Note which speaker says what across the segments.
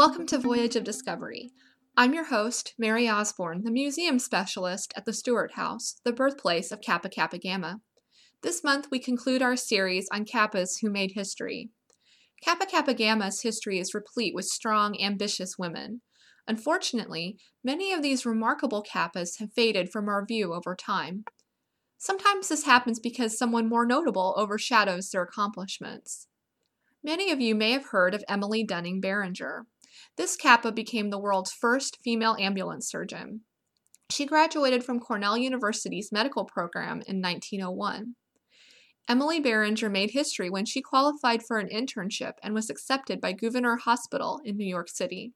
Speaker 1: Welcome to Voyage of Discovery. I'm your host, Mary Osborne, the museum specialist at the Stewart House, the birthplace of Kappa Kappa Gamma. This month, we conclude our series on Kappas who made history. Kappa Kappa Gamma's history is replete with strong, ambitious women. Unfortunately, many of these remarkable Kappas have faded from our view over time. Sometimes this happens because someone more notable overshadows their accomplishments. Many of you may have heard of Emily Dunning Barringer. This Kappa became the world's first female ambulance surgeon. She graduated from Cornell University's medical program in 1901. Emily Barringer made history when she qualified for an internship and was accepted by Gouverneur Hospital in New York City.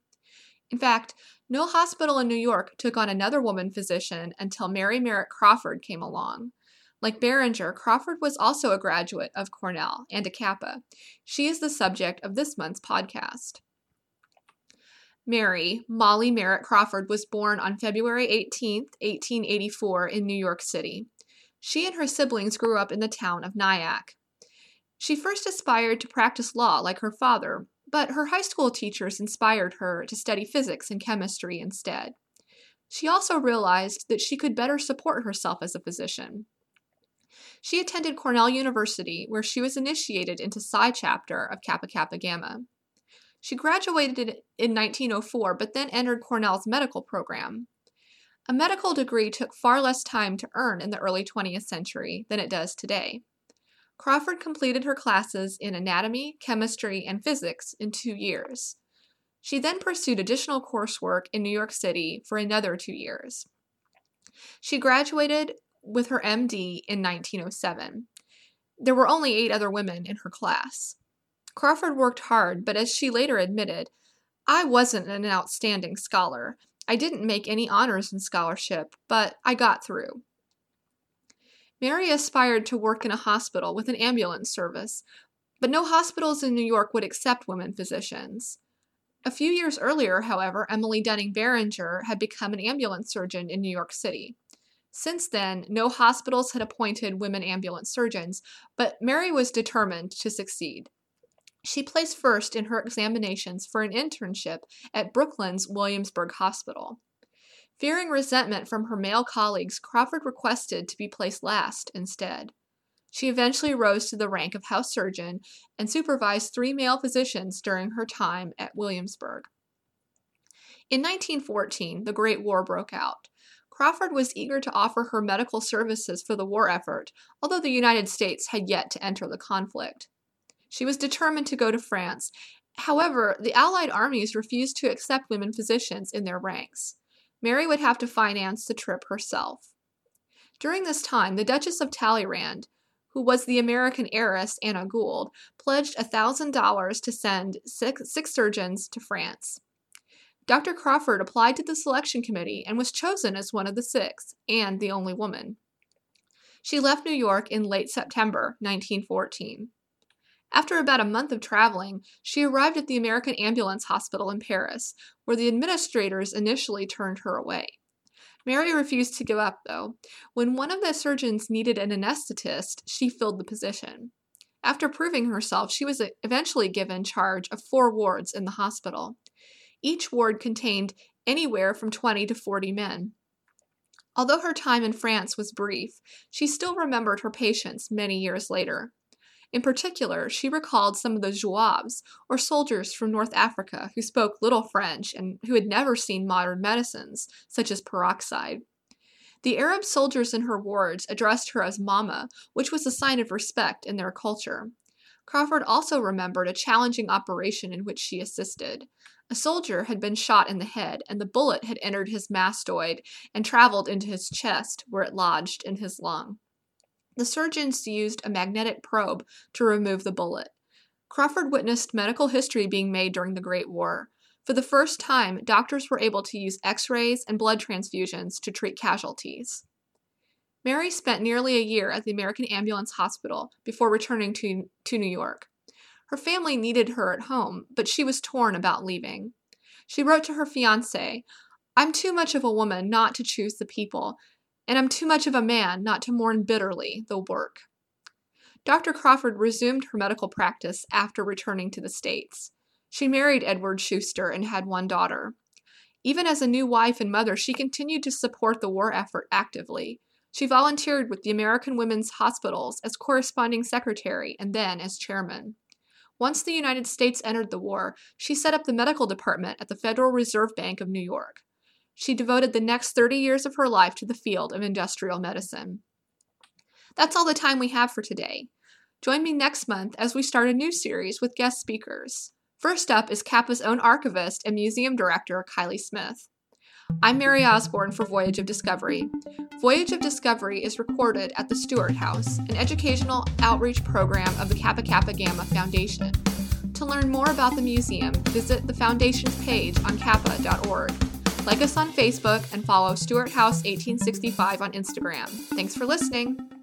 Speaker 1: In fact, no hospital in New York took on another woman physician until Mary Merritt Crawford came along. Like Barringer, Crawford was also a graduate of Cornell and a Kappa. She is the subject of this month's podcast. Mary, Molly Merritt Crawford, was born on February 18, 1884, in New York City. She and her siblings grew up in the town of Nyack. She first aspired to practice law like her father, but her high school teachers inspired her to study physics and chemistry instead. She also realized that she could better support herself as a physician. She attended Cornell University, where she was initiated into Psi chapter of Kappa Kappa Gamma. She graduated in 1904, but then entered Cornell's medical program. A medical degree took far less time to earn in the early 20th century than it does today. Crawford completed her classes in anatomy, chemistry, and physics in two years. She then pursued additional coursework in New York City for another two years. She graduated with her MD in 1907. There were only eight other women in her class. Crawford worked hard, but as she later admitted, I wasn't an outstanding scholar. I didn't make any honors in scholarship, but I got through. Mary aspired to work in a hospital with an ambulance service, but no hospitals in New York would accept women physicians. A few years earlier, however, Emily Dunning Barringer had become an ambulance surgeon in New York City. Since then, no hospitals had appointed women ambulance surgeons, but Mary was determined to succeed. She placed first in her examinations for an internship at Brooklyn's Williamsburg Hospital. Fearing resentment from her male colleagues, Crawford requested to be placed last instead. She eventually rose to the rank of house surgeon and supervised three male physicians during her time at Williamsburg. In 1914, the Great War broke out. Crawford was eager to offer her medical services for the war effort, although the United States had yet to enter the conflict. She was determined to go to France. However, the Allied armies refused to accept women physicians in their ranks. Mary would have to finance the trip herself. During this time, the Duchess of Talleyrand, who was the American heiress Anna Gould, pledged $1,000 to send six, six surgeons to France. Dr. Crawford applied to the selection committee and was chosen as one of the six, and the only woman. She left New York in late September 1914. After about a month of traveling, she arrived at the American Ambulance Hospital in Paris, where the administrators initially turned her away. Mary refused to give up, though. When one of the surgeons needed an anesthetist, she filled the position. After proving herself, she was eventually given charge of four wards in the hospital. Each ward contained anywhere from 20 to 40 men. Although her time in France was brief, she still remembered her patients many years later. In particular, she recalled some of the Zouaves, or soldiers from North Africa who spoke little French and who had never seen modern medicines, such as peroxide. The Arab soldiers in her wards addressed her as Mama, which was a sign of respect in their culture. Crawford also remembered a challenging operation in which she assisted. A soldier had been shot in the head, and the bullet had entered his mastoid and traveled into his chest, where it lodged in his lung. The surgeons used a magnetic probe to remove the bullet. Crawford witnessed medical history being made during the Great War. For the first time, doctors were able to use x rays and blood transfusions to treat casualties. Mary spent nearly a year at the American Ambulance Hospital before returning to, to New York. Her family needed her at home, but she was torn about leaving. She wrote to her fiance, I'm too much of a woman not to choose the people, and I'm too much of a man not to mourn bitterly the work. Dr. Crawford resumed her medical practice after returning to the States. She married Edward Schuster and had one daughter. Even as a new wife and mother, she continued to support the war effort actively. She volunteered with the American Women's Hospitals as corresponding secretary and then as chairman. Once the United States entered the war, she set up the medical department at the Federal Reserve Bank of New York. She devoted the next 30 years of her life to the field of industrial medicine. That's all the time we have for today. Join me next month as we start a new series with guest speakers. First up is Kappa's own archivist and museum director, Kylie Smith. I'm Mary Osborne for Voyage of Discovery. Voyage of Discovery is recorded at the Stewart House, an educational outreach program of the Kappa Kappa Gamma Foundation. To learn more about the museum, visit the Foundation's page on kappa.org. Like us on Facebook and follow Stewart House 1865 on Instagram. Thanks for listening.